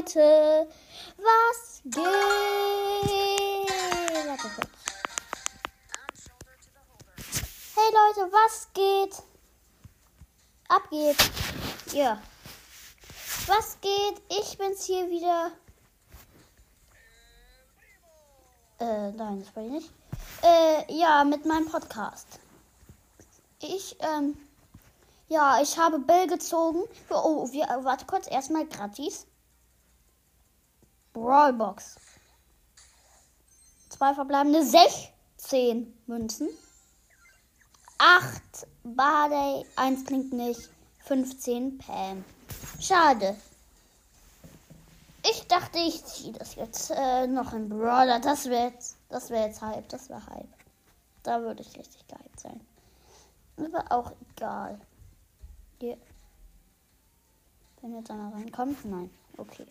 Leute, was geht? Warte kurz. Hey Leute, was geht? Ab geht. Ja. Was geht? Ich bin's hier wieder. Äh, nein, das war ich nicht. Äh, ja, mit meinem Podcast. Ich, ähm, ja, ich habe Bell gezogen. Oh, wir, warte kurz, erstmal gratis. Brawlbox. Zwei verbleibende 16 Münzen. 8 Barley, 1 klingt nicht. 15 Pam. Schade. Ich dachte, ich ziehe das jetzt äh, noch in Brawler. Das wäre jetzt, das wäre jetzt Hype. Das wäre Hype. Da würde ich richtig geil sein. Aber auch egal. Hier. Wenn jetzt einer reinkommt, nein. Okay.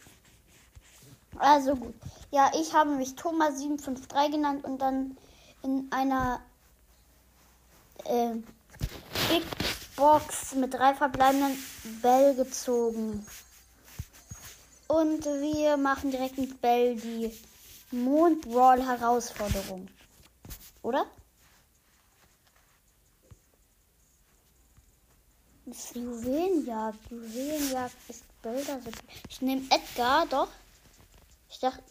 Also gut. Ja, ich habe mich Thomas 753 genannt und dann in einer äh, Big Box mit drei verbleibenden Bell gezogen. Und wir machen direkt mit Bell die Mondbrawl-Herausforderung. Oder? Das ist Juwelenjagd. Juwelenjagd ist Bilder. Ich nehme Edgar, doch. Ich dachte.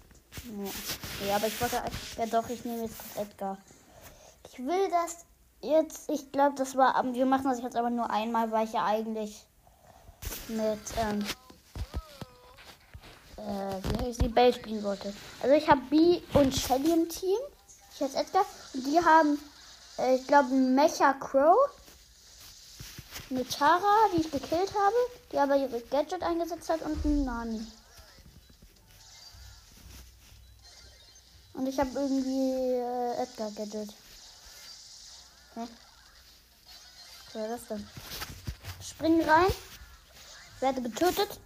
Ja, aber ich wollte. Ja, doch, ich nehme jetzt Edgar. Ich will das jetzt. Ich glaube, das war. Wir machen das jetzt aber nur einmal, weil ich ja eigentlich mit. Ähm, äh, wie heißt die Bell spielen wollte. Also ich habe B und Shelly im Team. Ich heiße Edgar. Und die haben, äh, ich glaube, Mecha Crow. Eine Tara, die ich gekillt habe, die aber ihre Gadget eingesetzt hat und einen Nani. Und ich habe irgendwie äh, Edgar Gadget. Hä? Was war das denn? Spring rein. Werde getötet.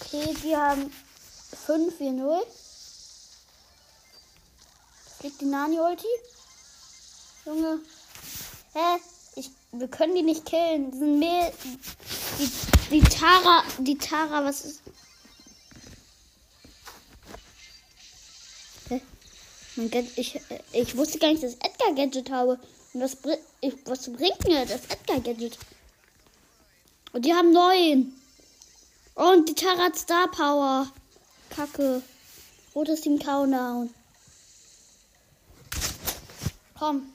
Okay, die haben 5 4 0. Fliegt die Nani-Ulti. Junge. Hä? Ich, wir können die nicht killen. Die sind mehr. Die, die Tara. Die Tara, was ist. Ich, ich wusste gar nicht, dass Edgar Gadget habe. Und was, ich, was bringt mir das Edgar Gadget? Und die haben neun. Und die Tara Star Power. Kacke. Rotes Team Countdown. Komm.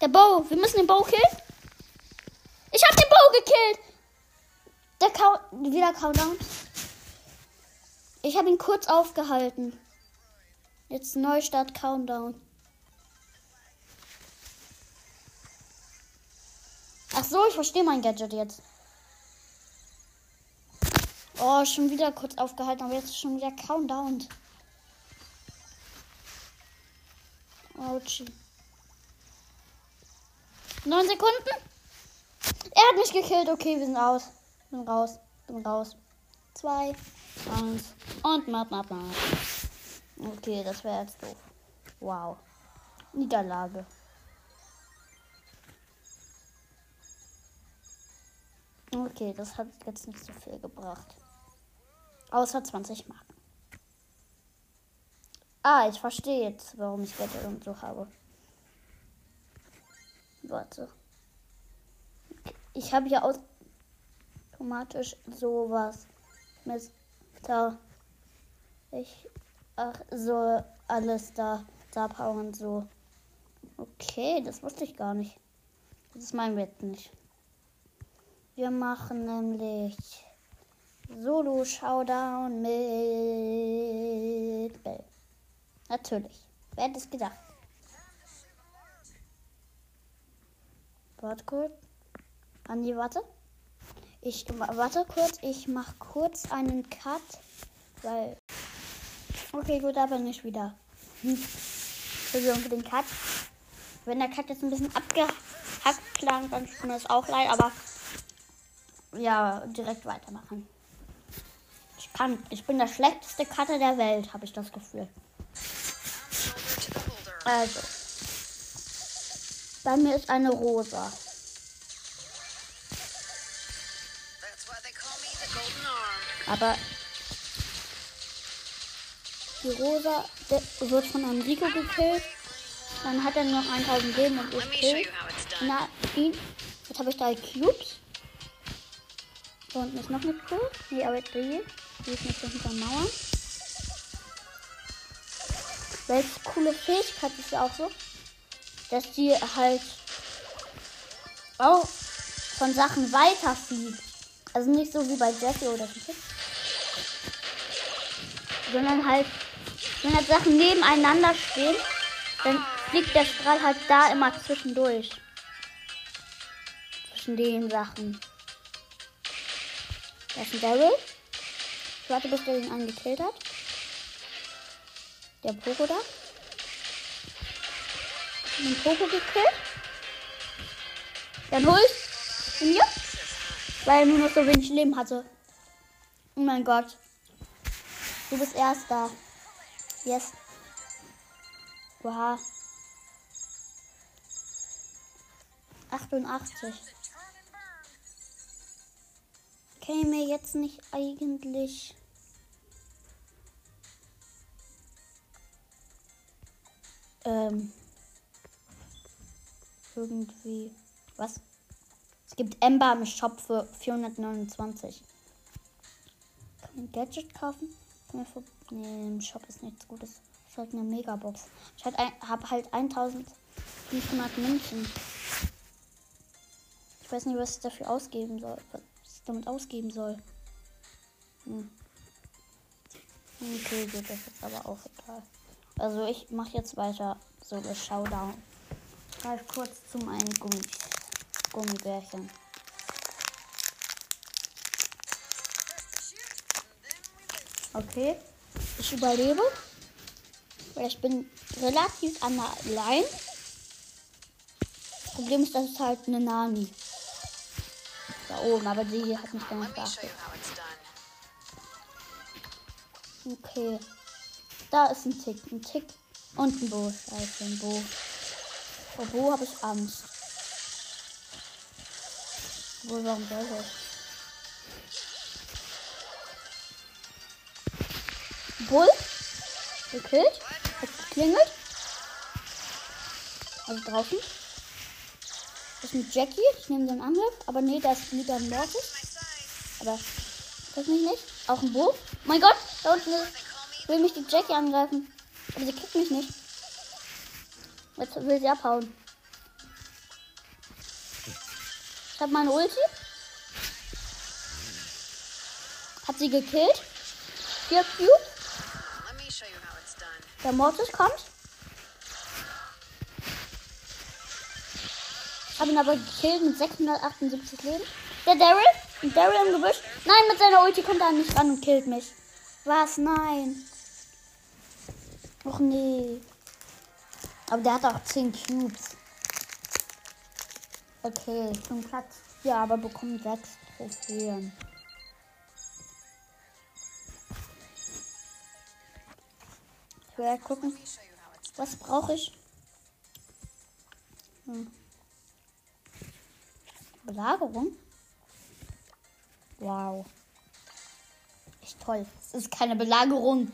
Der Bow. Wir müssen den Bow killen. Ich hab den Bow gekillt. Der Count wieder Countdown. Ich habe ihn kurz aufgehalten. Jetzt Neustart Countdown. Ach so, ich verstehe mein Gadget jetzt. Oh, schon wieder kurz aufgehalten, aber jetzt schon wieder Countdown. Ouchie. Neun Sekunden. Er hat mich gekillt. Okay, wir sind aus. Bin raus. Bin raus. Zwei. Eins. Und map, map, map. Okay, das wäre jetzt doof. Wow. Niederlage. Okay, das hat jetzt nicht so viel gebracht. Außer 20 Marken. Ah, ich verstehe jetzt, warum ich Wette und so habe. Warte. Ich habe ja automatisch sowas. Mister. Ich. Ach, so alles da. Da Power und so. Okay, das wusste ich gar nicht. Das ist mein Wett nicht. Wir machen nämlich Solo Showdown mit Bell. Natürlich. Wer hätte es gedacht? Warte kurz. Andi, warte. Ich warte kurz. Ich mache kurz einen Cut, weil. Okay, gut, da bin ich wieder. Hm. Entschuldigung für den Cut. Wenn der Cut jetzt ein bisschen abgehackt klang, dann tut mir das auch leid, aber ja, direkt weitermachen. Ich kann, ich bin der schlechteste Cutter der Welt, habe ich das Gefühl. Also. Bei mir ist eine rosa. Aber die rosa wird von Enrico gekillt. Dann hat er noch 1000 Leben und ich kill na, ihn. Jetzt habe ich drei Cubes. Da unten ist noch eine Crew. Nee, aber die, die ist nicht so hinter Mauern. Welche coole Fähigkeit ist ja auch so, dass die halt auch von Sachen weiterfliegt. Also nicht so wie bei Jesse oder so. Sondern halt, wenn halt Sachen nebeneinander stehen, dann fliegt der Strahl halt da immer zwischendurch. Zwischen den Sachen. Da ist ein Daryl. Ich warte, bis der ihn angekillt hat. Der Pogo da. Den Pogo gekillt. Dann hol ich ihn mir. Weil er nur noch so wenig Leben hatte. Oh mein Gott. Du bist erster. Yes. Wow. 88. Kann ich mir jetzt nicht eigentlich ähm, irgendwie. Was? Es gibt Ember im Shop für 429. Kann man ein Gadget kaufen? Nee, im Shop ist nichts Gutes. Ist halt eine Megabox. Ich halt habe halt 1500 Münzen. Ich weiß nicht, was ich dafür ausgeben soll. Was ich damit ausgeben soll. Hm. Okay, gut, das ist aber auch egal. Also ich mache jetzt weiter so das Showdown. Greif kurz zu meinen Gummi Gummibärchen. Okay, ich überlebe. Weil ich bin relativ allein. Das Problem ist, dass es halt eine Nani. Da oben, aber die hat mich gar nicht beachtet. Okay. Da ist ein Tick, ein Tick und ein Bo. Scheiße, ein Bo. Vor Bo habe ich Angst. Wo, warum soll das? Bull? Gekillt? Hat geklingelt? Also draußen. Das ist mit Jackie. Ich nehme den Angriff. Aber nee, da ist wieder ein Mortis. Aber das mich nicht. Auch ein Bull. Mein Gott, da unten will mich die Jackie angreifen. Aber sie kriegt mich nicht. Jetzt will sie abhauen. Ich habe meine Ulti. Hat sie gekillt. Vier Cube. Der Mortis kommt. Hab ihn aber gekillt mit 678 Leben. Der Daryl. Daryl im Gebüsch. Nein, mit seiner Ulti kommt er nicht ran und killt mich. Was? Nein. Och nee. Aber der hat auch 10 Cubes. Okay, zum Platz. Ja, aber bekommt 6 Trophäen. Ich werde gucken. Was brauche ich? Hm. Belagerung? Wow. Echt toll. Es ist keine Belagerung.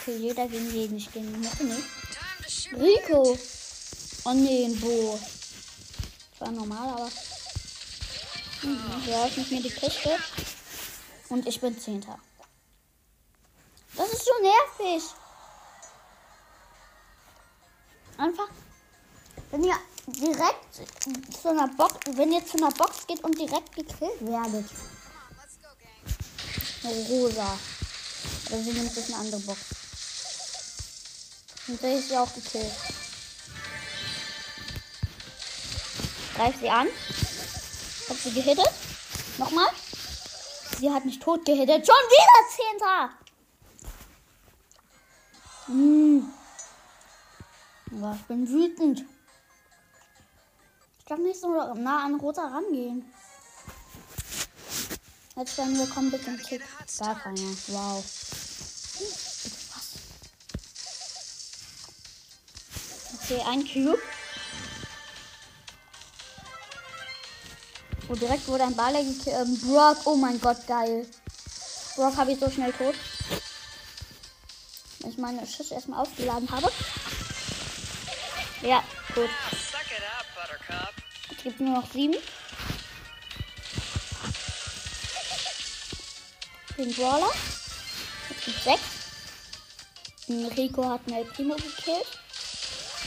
Okay, jeder gegen jeden. Ich noch nicht. Rico. Oh nee, Bo. Das war normal, aber. Mhm, ja, ich mir die Kiste. Und ich bin Zehnter. Ist so nervig. Einfach, wenn ihr direkt zu einer Box, wenn ihr zu einer Box geht und direkt gekillt werdet. Rosa. Also sie nimmt jetzt eine andere Box. Und der ist ja auch gekillt. Greif sie an. Hat sie gehittet? Nochmal. Sie hat mich tot gehittet. Schon wieder Zehnter. Ja, ich bin wütend. Ich darf nicht so nah an Rosa rangehen. Jetzt werden wir kommen bitte ein Tick. Da keiner. Wow. Okay, ein Cube. Oh, direkt wurde ein Baller gekillt. Ähm, Brock, oh mein Gott, geil. Brock habe ich so schnell tot. Meine Schüsse erstmal aufgeladen habe. Ja, gut. Es gibt nur noch sieben. Den Brawler. Es gibt sechs. Rico hat einen Primo gekillt.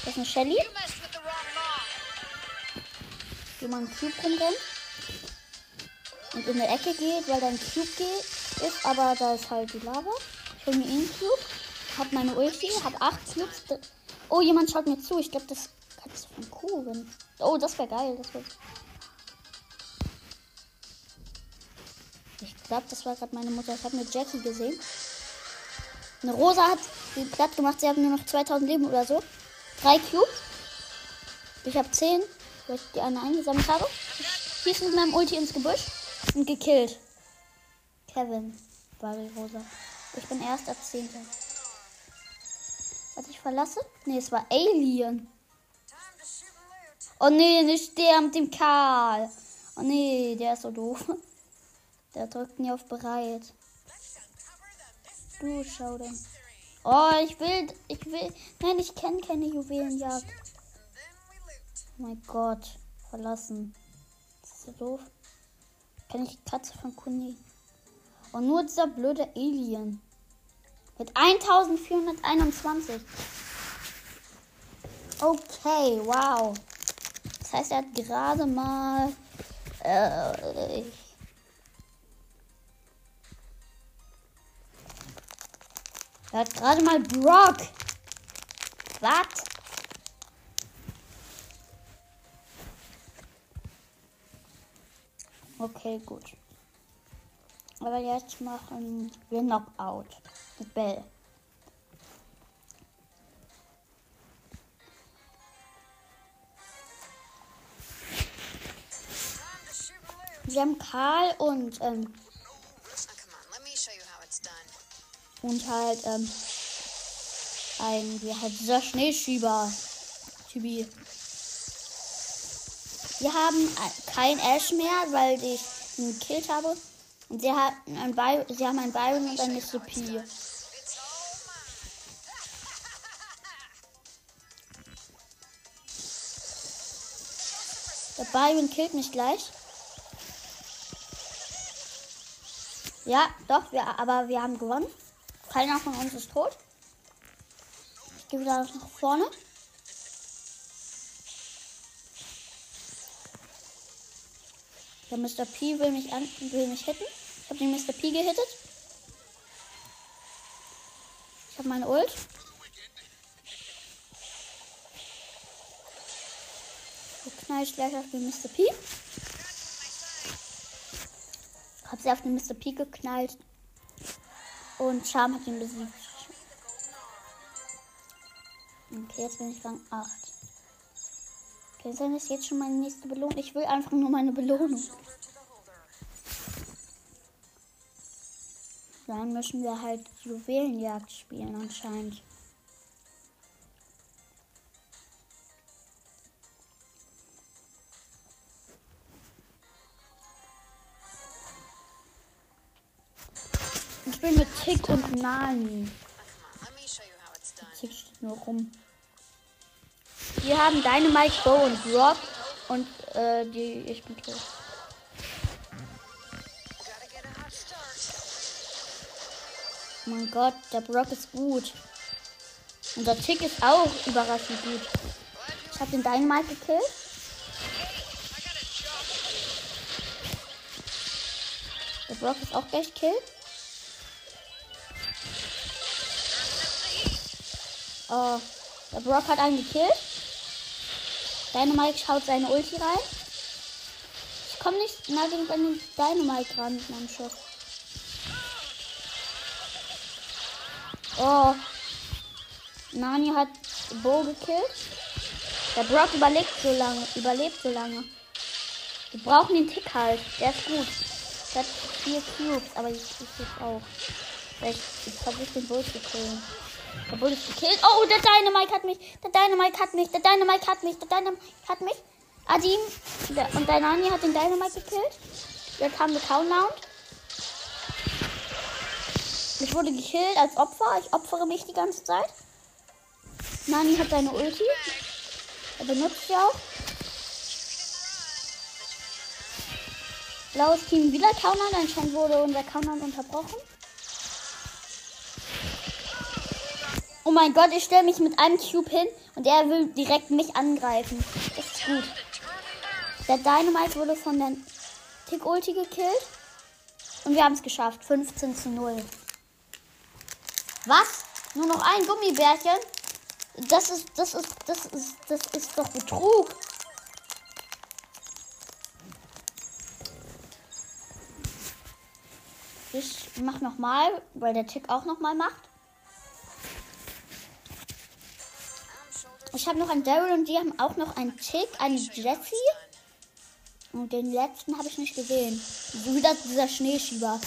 Das ist eine Shelly. Wo man Cube rumrennt. Und in der Ecke geht, weil da ein Cube geht, ist, aber da ist halt die Lava. Ich hole mir einen Cube hat meine Ulti, hat 8 Cubes. Oh, jemand schaut mir zu. Ich glaube, das kannst du von Kuchen. Oh, das wäre geil. Das wär... Ich glaube, das war gerade meine Mutter. Ich habe eine Jackie gesehen. Eine Rosa hat sie platt gemacht. Sie haben nur noch 2000 Leben oder so. 3 Cubes. Ich habe 10, weil ich die eine eingesammelt habe. Ich schieße mit meinem Ulti ins Gebüsch und gekillt. Kevin war die Rosa. Ich bin erst ab 10 als ich verlasse? Ne, es war Alien. Oh nee, nicht der mit dem Karl. Oh nee, der ist so doof. Der drückt nie auf bereit. Du schau denn. Oh, ich will, ich will. Nein, ich kenne keine Juwelenjagd. Oh mein Gott, verlassen. Das ist so doof. Kenne ich die Katze von Kuni. Und oh, nur dieser blöde Alien. Mit 1421. Okay, wow. Das heißt, er hat gerade mal. Äh, er hat gerade mal Brock. Was? Okay, gut. Aber jetzt machen wir Knockout Bell. Wir haben Karl und ähm, und halt ähm, ein wie halt dieser Schneeschieber Tibi. Wir haben kein Ash mehr, weil ich ihn gekillt habe. Und sie, hat ein By sie haben ein Byron und ein Mr. P. Der Byron killt mich gleich. Ja, doch, wir, aber wir haben gewonnen. Keiner von uns ist tot. Ich gehe wieder nach vorne. Der Mr. P will mich, an, will mich hitten. Ich habe den Mr. P gehittet. Ich habe meine Ult. So knall ich gleich auf den Mr. P. Hab sie auf den Mr. P geknallt. Und Charm hat ihn besiegt. Okay, jetzt bin ich Rang 8. Okay, das ist jetzt schon meine nächste Belohnung. Ich will einfach nur meine Belohnung. Dann müssen wir halt Juwelenjagd spielen anscheinend. Ich bin mit Tick und Nani. Tick steht nur rum. Wir haben Dynamite, Bow und Rock und äh, die ich bin tot. Oh mein Gott, der Brock ist gut. Und der Tick ist auch überraschend gut. Ich habe den Dynamite gekillt. Der Brock ist auch gleich gekillt. Oh, der Brock hat einen gekillt. Dynamite schaut seine Ulti rein. Ich komme nicht nah genug an den Dynamite ran mit meinem Schuss. Oh. Nani hat Bo gekillt. Der Brock überlebt so lange. Überlebt so lange. Wir brauchen den Tick halt. Der ist gut. Der hat vier Cubes, aber ich, ich, ich auch. Ich, ich versuche den Bull zu killen. Obwohl ich gekillt. Oh, der Dynamite hat mich. Der Dynamite hat mich. Der Dynamite hat mich. Der Dynamite hat mich. Adim der, und der Nani hat den Dynamite gekillt. Jetzt haben wir Countdown. Ich wurde gekillt als Opfer. Ich opfere mich die ganze Zeit. Nani hat seine Ulti. Er benutzt sie auch. Blaues Team wieder Countdown. Anscheinend wurde unser Countdown unterbrochen. Oh mein Gott, ich stelle mich mit einem Cube hin und er will direkt mich angreifen. Das ist gut. Der Dynamite wurde von der Tick-Ulti gekillt. Und wir haben es geschafft. 15 zu 0. Was? Nur noch ein Gummibärchen? Das ist, das ist, das ist, das ist doch Betrug. Ich mach nochmal, weil der Tick auch nochmal macht. Ich habe noch einen Daryl und die haben auch noch einen Tick, einen Jessie. Und den letzten habe ich nicht gesehen. Wieder dieser Schneeschieber.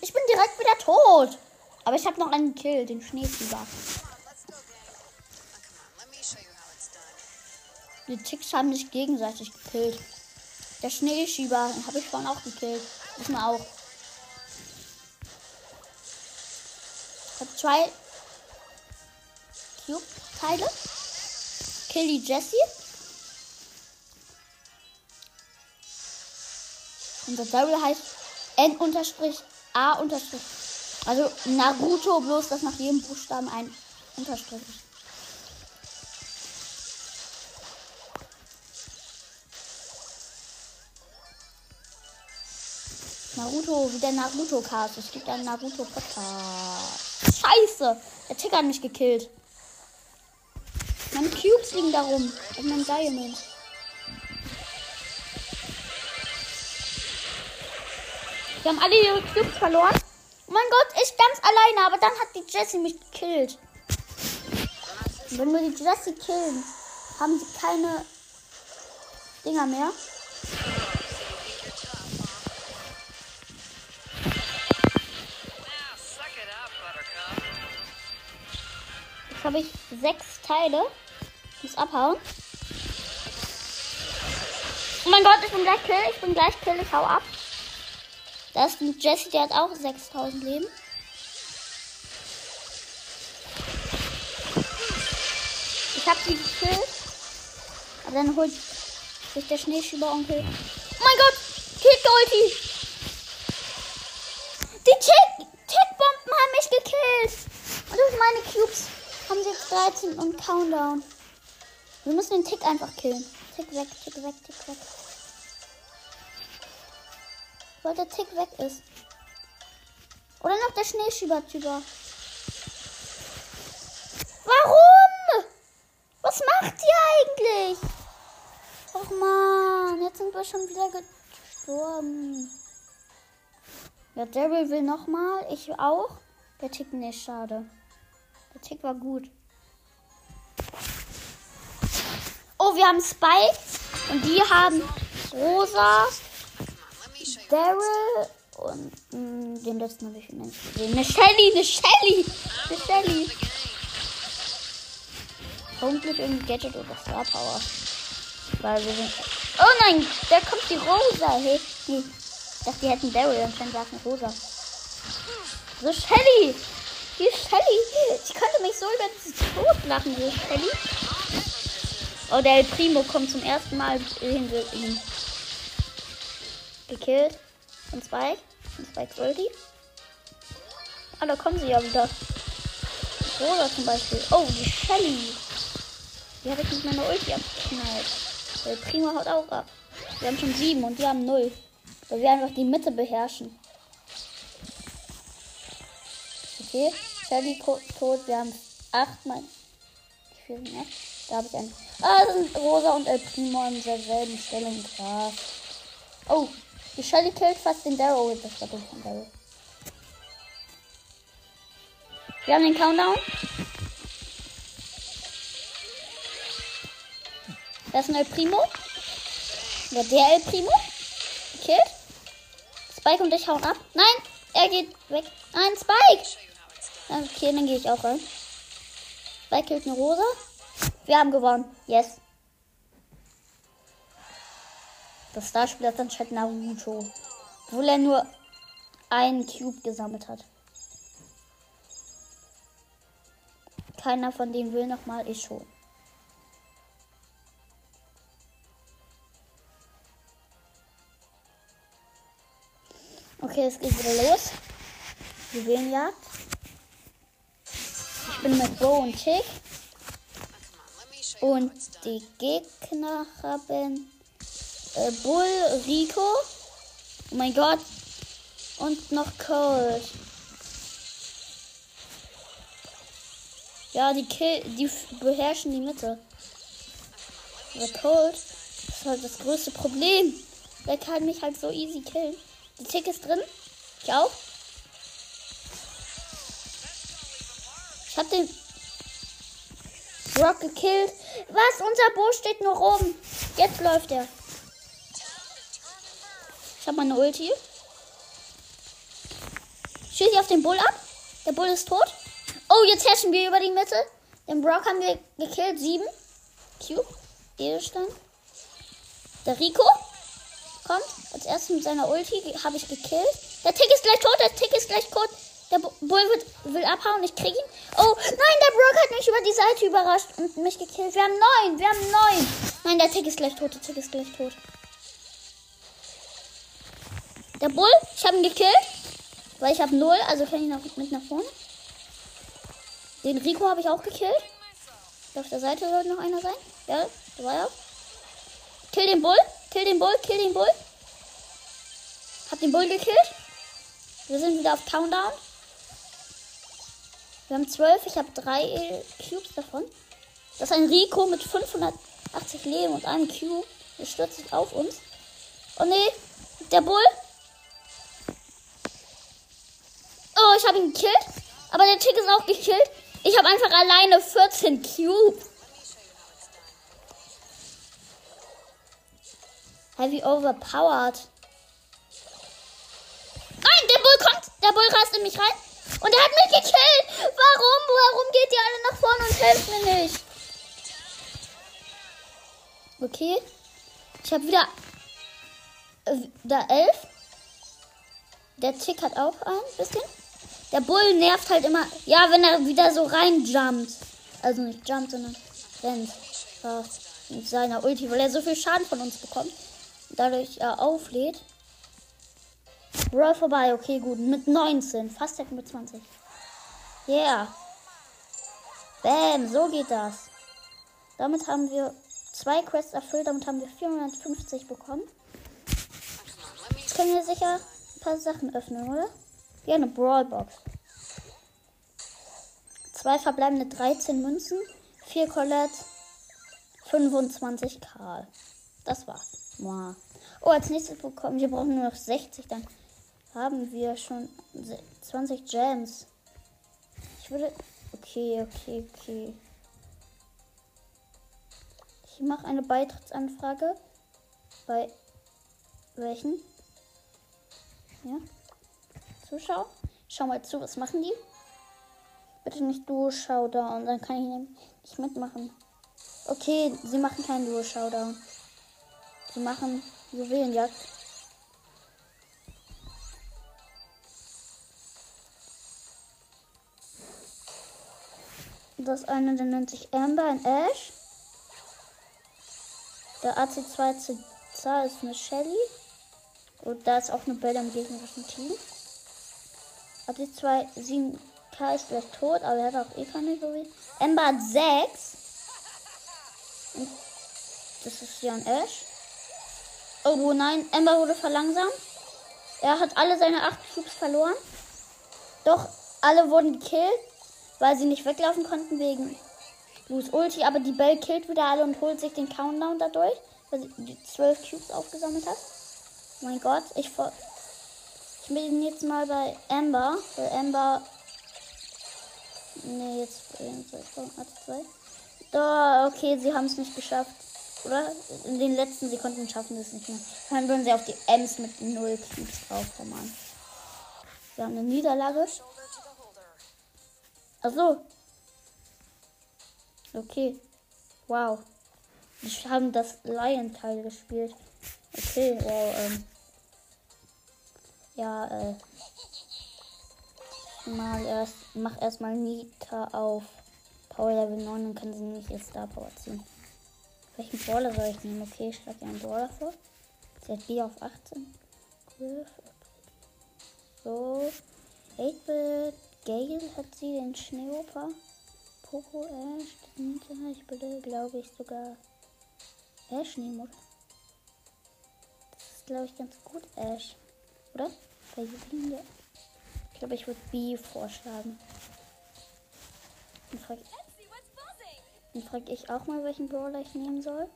Ich bin direkt wieder tot. Aber ich habe noch einen Kill, den Schneeschieber. Die Ticks haben sich gegenseitig gekillt. Der Schneeschieber habe ich vorhin auch gekillt. Muss man auch. Ich habe zwei Cube-Teile. Kill die Jessie. Unser Daryl heißt N-A-. Also Naruto, bloß dass nach jedem Buchstaben ein Unterstrich ist. Naruto, wie der Naruto-Cast. Es gibt einen Naruto-Podcast. Scheiße! Der Ticker hat mich gekillt. Meine Cubes liegen da rum. Und mein Diamond. Wir haben alle ihre Cubes verloren. Oh mein Gott, ich ganz alleine, aber dann hat die Jessie mich gekillt. Und wenn wir die Jessie killen, haben sie keine Dinger mehr. Jetzt habe ich sechs Teile. Muss abhauen. Oh mein Gott, ich bin gleich Kill. Ich bin gleich Kill. Ich hau ab. Da ist ein Jesse, der hat auch 6000 Leben. Ich hab sie gekillt. Aber dann holt sich der Schneeschieber-Onkel. Oh mein Gott! Killt Ulti! Die Tick-Bomben haben mich gekillt! Und meine Cubes haben sie jetzt 13 und Countdown. Wir müssen den Tick einfach killen. Tick weg, Tick weg, Tick weg. Weil der Tick weg ist. Oder noch der Schneeschieber-Typer. Warum? Was macht ihr eigentlich? Och man, jetzt sind wir schon wieder gestorben. Ja, Daryl will nochmal. Ich auch. Der Tick nicht, schade. Der Tick war gut. Oh, wir haben Spike. Und die haben Rosa, Daryl und mh, mm, den letzten habe ich nicht gesehen. Eine Shelly, eine Shelly, eine Shelly. Hoffentlich irgendwie Gadget oder Star Power. Weil wir sind. Oh nein, da kommt die Rosa. Hey, nee. Ich dachte, die hätten Daryl und dann sagt Rosa. So, Shelly! Die Shelly! Ich könnte mich so über dieses Tod lachen, diese Shelly. Oh, der El Primo kommt zum ersten Mal hinter ihm gekillt. Und zwei. Und zwei Ulti. Ah, da kommen sie ja wieder. Rosa zum Beispiel. Oh, die Shelly. Die habe ich mit meiner Ulti abgeknallt. Der Primo haut auch ab. Wir haben schon sieben und die haben null. Weil wir einfach die Mitte beherrschen. Okay, Shelly tot. Wir haben acht Mal. Ich viel mehr. Da habe ich einen. Ah, sind Rosa und El Primo an derselben Stelle Krass. Oh, die Shelly killt fast den Darrow. Das war dumm von Darrow. Wir haben den Countdown. Das ist ein El Primo. Ja, der El Primo. Killt. Spike und ich hauen ab. Nein, er geht weg. Nein, Spike. Okay, dann gehe ich auch rein. Zwei killt eine Rosa. Wir haben gewonnen. Yes. Das Starspiel hat anscheinend Naruto. Obwohl er nur einen Cube gesammelt hat. Keiner von denen will nochmal, ich schon. Okay, es geht wieder los. Juwelenjagd. Ich bin mit Bo und Tick. Und die Gegner haben äh, Bull, Rico. Oh mein Gott. Und noch Cold. Ja, die, Kill, die beherrschen die Mitte. Aber Cold ist halt das größte Problem. Der kann mich halt so easy killen. Die Tick ist drin. Ich auch. Ich hab den Brock gekillt. Was? Unser Bo steht nur rum. Jetzt läuft er. Ich hab meine Ulti. Schieße ich auf den Bull ab. Der Bull ist tot. Oh, jetzt herrschen wir über die Mitte. Den Brock haben wir gekillt. Sieben. Cube. Edelstein. Der Rico kommt. Als erstes mit seiner Ulti habe ich gekillt. Der Tick ist gleich tot. Der Tick ist gleich tot. Der Bull wird, will abhauen. Ich kriege ihn. Oh, nein, der Brock hat mich über die Seite überrascht und mich gekillt. Wir haben neun. Wir haben neun. Nein, der Tick ist gleich tot. Der Tick ist gleich tot. Der Bull, ich habe ihn gekillt. Weil ich habe null, also kann ich noch mit nach vorne. Den Rico habe ich auch gekillt. Auf der Seite sollte noch einer sein. Ja, da war er. Kill den Bull. Kill den Bull. Kill den Bull. Hab den Bull gekillt. Wir sind wieder auf Countdown. Wir haben zwölf. Ich habe drei Cubes davon. Das ist ein Rico mit 580 Leben und einem Cube. Der stürzt sich auf uns. Oh nee, der Bull. Oh, ich habe ihn gekillt. Aber der Tick ist auch gekillt. Ich habe einfach alleine 14 Cubes. Heavy overpowered. Nein, der Bull kommt. Der Bull rast in mich rein. Und er hat mich gekillt. Warum? Warum geht ihr alle nach vorne und helft mir nicht? Okay. Ich habe wieder äh, da elf. Der Tick hat auch ein bisschen. Der Bull nervt halt immer. Ja, wenn er wieder so reinjumpt. Also nicht jumpt, sondern rennt. Ja, mit seiner Ulti, weil er so viel Schaden von uns bekommt. Dadurch er auflädt. Roll vorbei, okay, gut. Mit 19. Fast mit 20. Yeah. Bam, so geht das. Damit haben wir zwei Quests erfüllt. Damit haben wir 450 bekommen. Jetzt können wir sicher ein paar Sachen öffnen, oder? Ja, eine Brawlbox. Zwei verbleibende 13 Münzen, vier Colette, 25 Karl. Das war's. Wow. Oh, als nächstes bekommen wir brauchen nur noch 60, dann haben wir schon 20 Gems. Ich würde. Okay, okay, okay. Ich mache eine Beitrittsanfrage. Bei welchen? Ja. Zuschauer. Schau mal zu, was machen die? Bitte nicht Duo Showdown, dann kann ich nicht mitmachen. Okay, sie machen keinen Duo Showdown. Sie machen Juwelenjagd. Das eine, der nennt sich Amber, ein Ash. Der AC2 Zahl ist eine Shelly. Und da ist auch eine Belle im gegnerischen Team. AC2 7K ist gleich tot, aber er hat auch eh keine Juwelen. Amber hat 6. Und das ist ja ein Ash. Oh nein, Amber wurde verlangsamt. Er hat alle seine 8 Cubes verloren. Doch alle wurden gekillt weil sie nicht weglaufen konnten wegen Lu's Ulti. Aber die Bell killt wieder alle und holt sich den Countdown dadurch, weil sie die 12 Cubes aufgesammelt hat. Oh mein Gott, ich, ich bin jetzt mal bei Amber, weil Amber. Ne, jetzt. Zwei. Da, okay, sie haben es nicht geschafft. Oder? In den letzten Sekunden schaffen sie es nicht mehr. Dann würden sie auf die Ems mit 0 Cubes drauf kommen. Wir haben eine Niederlage. Achso. Okay. Wow. Die haben das Lion-Teil gespielt. Okay, wow, ähm. Ja, äh. Mal erst, mach erstmal Nita auf Power Level 9 und kann sie nicht ihr Star Power ziehen. Welchen Brawler soll ich nehmen? Okay, ich schlage ihr einen Brawler vor. Sie hat B auf 18. So. 8-Bit. Gale hat sie den Schneeoper. Poco Ash. Nita, ich bin, glaube ich, sogar Ash nehmen, oder? Das ist, glaube ich, ganz gut, Ash. Oder? Bei. Ich glaube, ich würde B vorschlagen. Dann frage ich, frag ich auch mal, welchen Brawler ich nehmen soll.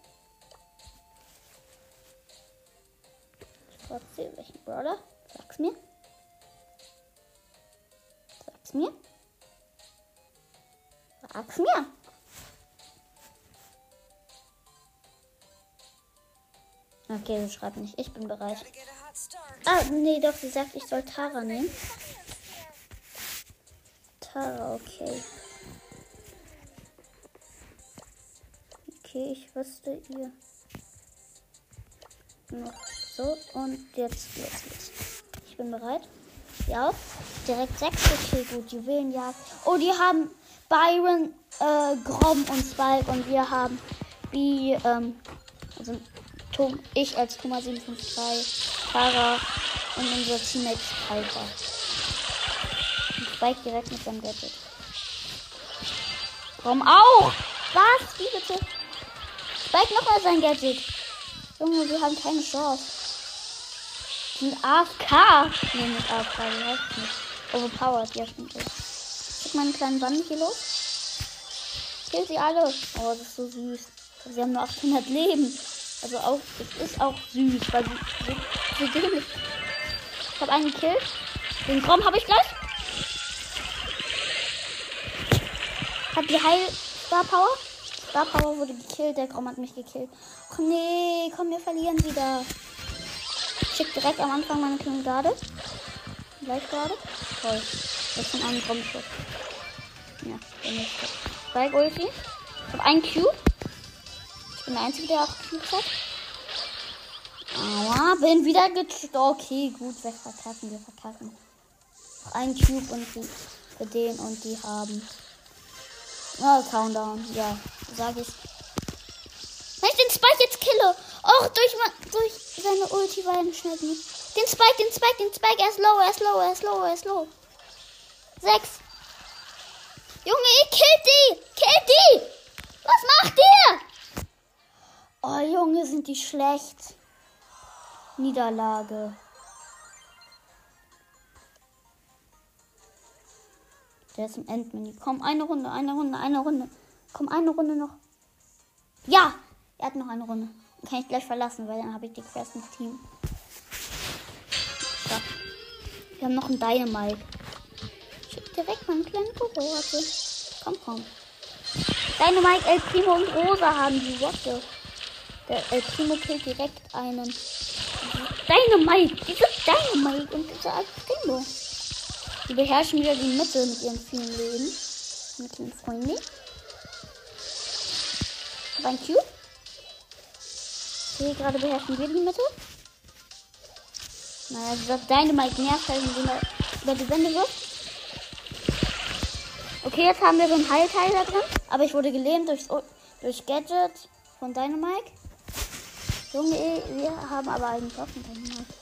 Ich frage sie, welchen Brawler. Sag's mir. Sag's mir. Sag's mir. Okay, sie schreibt nicht. Ich bin bereit. Ah, nee, doch, sie sagt, ich soll Tara nehmen. Tara, okay. Okay, ich wüsste ihr. Noch so, und jetzt geht's los. Ich bin bereit. Ja, direkt 6 okay, gut, Juwelenjagd. Oh, die haben Byron, äh, Grom und Spike und wir haben wie, ähm, also Tom, ich als Thomas 753, Tara und unser Teammate Piper. Und Spike direkt mit seinem Gadget. Warum auch? Was? Wie bitte? Spike nochmal sein Gadget. Junge, wir haben keine Chance. Sind AFK. Nee, nicht AFK, wie heißt nicht? Overpowered, ja stimmt. Ich hab meinen kleinen Band hier los. Kill sie alle. Oh, das ist so süß. Sie haben nur 800 Leben. Also auch, es ist auch süß, weil sie so, so dämlich. Ich habe einen gekillt. Den Grom habe ich gleich. Hat die Heil Star Power? Star Power wurde gekillt, der Grom hat mich gekillt. Ach nee, komm, wir verlieren wieder. Ich schick direkt am Anfang meine kleine Garde. Gleich gerade. Toll. Das ist ein Grom-Schuss. Ja, der nächste. Spike Ulti. Ich habe einen Cube. Ich bin der Einzige, der auch Cubes hat. Aua, bin wieder gecheckt. Okay, gut, wir verkacken, wir verkacken. Ein Cube und die, für den und die haben. Oh, Countdown, ja, sag ich. Wenn ich den Spike jetzt kille. Och, durch, durch seine Ulti war er schnell genug. Den Spike, den Spike, den Spike. Er ist low, er ist low, er ist low, er ist low. Sechs. Junge, ihr killt die! Killt die! Was macht ihr? Oh, Junge, sind die schlecht. Niederlage. Der ist im Endmenü. Komm, eine Runde, eine Runde, eine Runde. Komm, eine Runde noch. Ja, er hat noch eine Runde. Kann ich gleich verlassen, weil dann habe ich die Quest mit Team. So. Wir haben noch einen Dynamite. Schick direkt mal einen kleinen Kohorte. Komm, komm. Dynamite, El Primo und Rosa haben die Worte. Der El Primo killt direkt einen. Dynamite! Diese Dynamite und dieser El Primo. Die beherrschen wieder die Mitte mit ihren vielen Leben. Mit den Freunden. Ein Cube. Okay, gerade beherrschen wir die Mitte. Naja, dieser Dynamite nervt halt, indem er über die Wände wirft. Okay, jetzt haben wir so ein Heilteil da drin. Aber ich wurde gelähmt durch, durch Gadget von Dynamite. Junge, wir haben aber eigentlich auch einen Dynamite.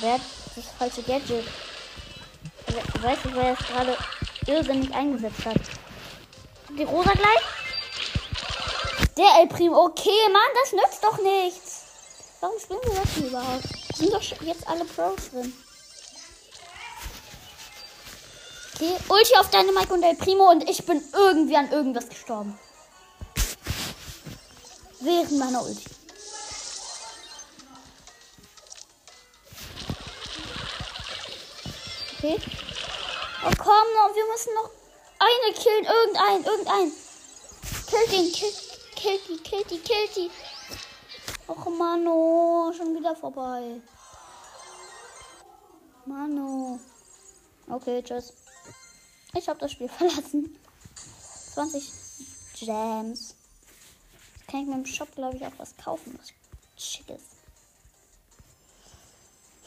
Wer hat das falsche Gadget? Ich weiß nicht, wer es gerade irrsinnig eingesetzt hat. Die Rosa gleich? Der El Primo. Okay, Mann, das nützt doch nichts. Warum spielen wir das denn überhaupt? Sind doch jetzt alle Pros drin. Okay, Ulti auf deine Mike und El Primo und ich bin irgendwie an irgendwas gestorben. Während meiner Ulti. Okay. Oh komm, wir müssen noch eine killen. Irgendein, irgendein. Kill den, kill, kill die, kill die, kill die. Och, Mano, schon wieder vorbei. Mano. Okay, tschüss. Ich habe das Spiel verlassen. 20 Gems. Jetzt kann ich mir im Shop, glaube ich, auch was kaufen, was schick ist.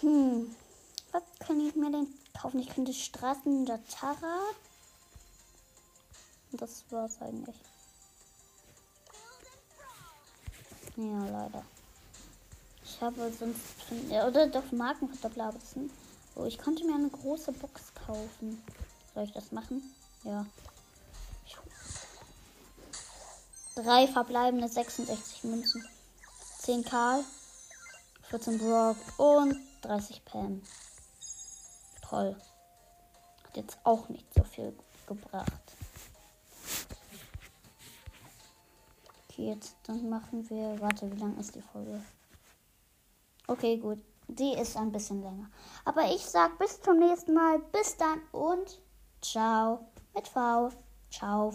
Hm. Was kann ich mir denn kaufen? Ich könnte Straßen Jatara. Das war's eigentlich. Ja, leider. Ich habe sonst. Ja, oder doch Markenverdoppler, sind. Oh, ich konnte mir eine große Box kaufen. Soll ich das machen? Ja. Drei verbleibende 66 Münzen. 10 Karl. 14 Brock und 30 Pam. Toll. Hat jetzt auch nicht so viel gebracht. Okay, jetzt dann machen wir. Warte, wie lang ist die Folge? Okay, gut. Die ist ein bisschen länger. Aber ich sag bis zum nächsten Mal. Bis dann und ciao. Mit V. Ciao.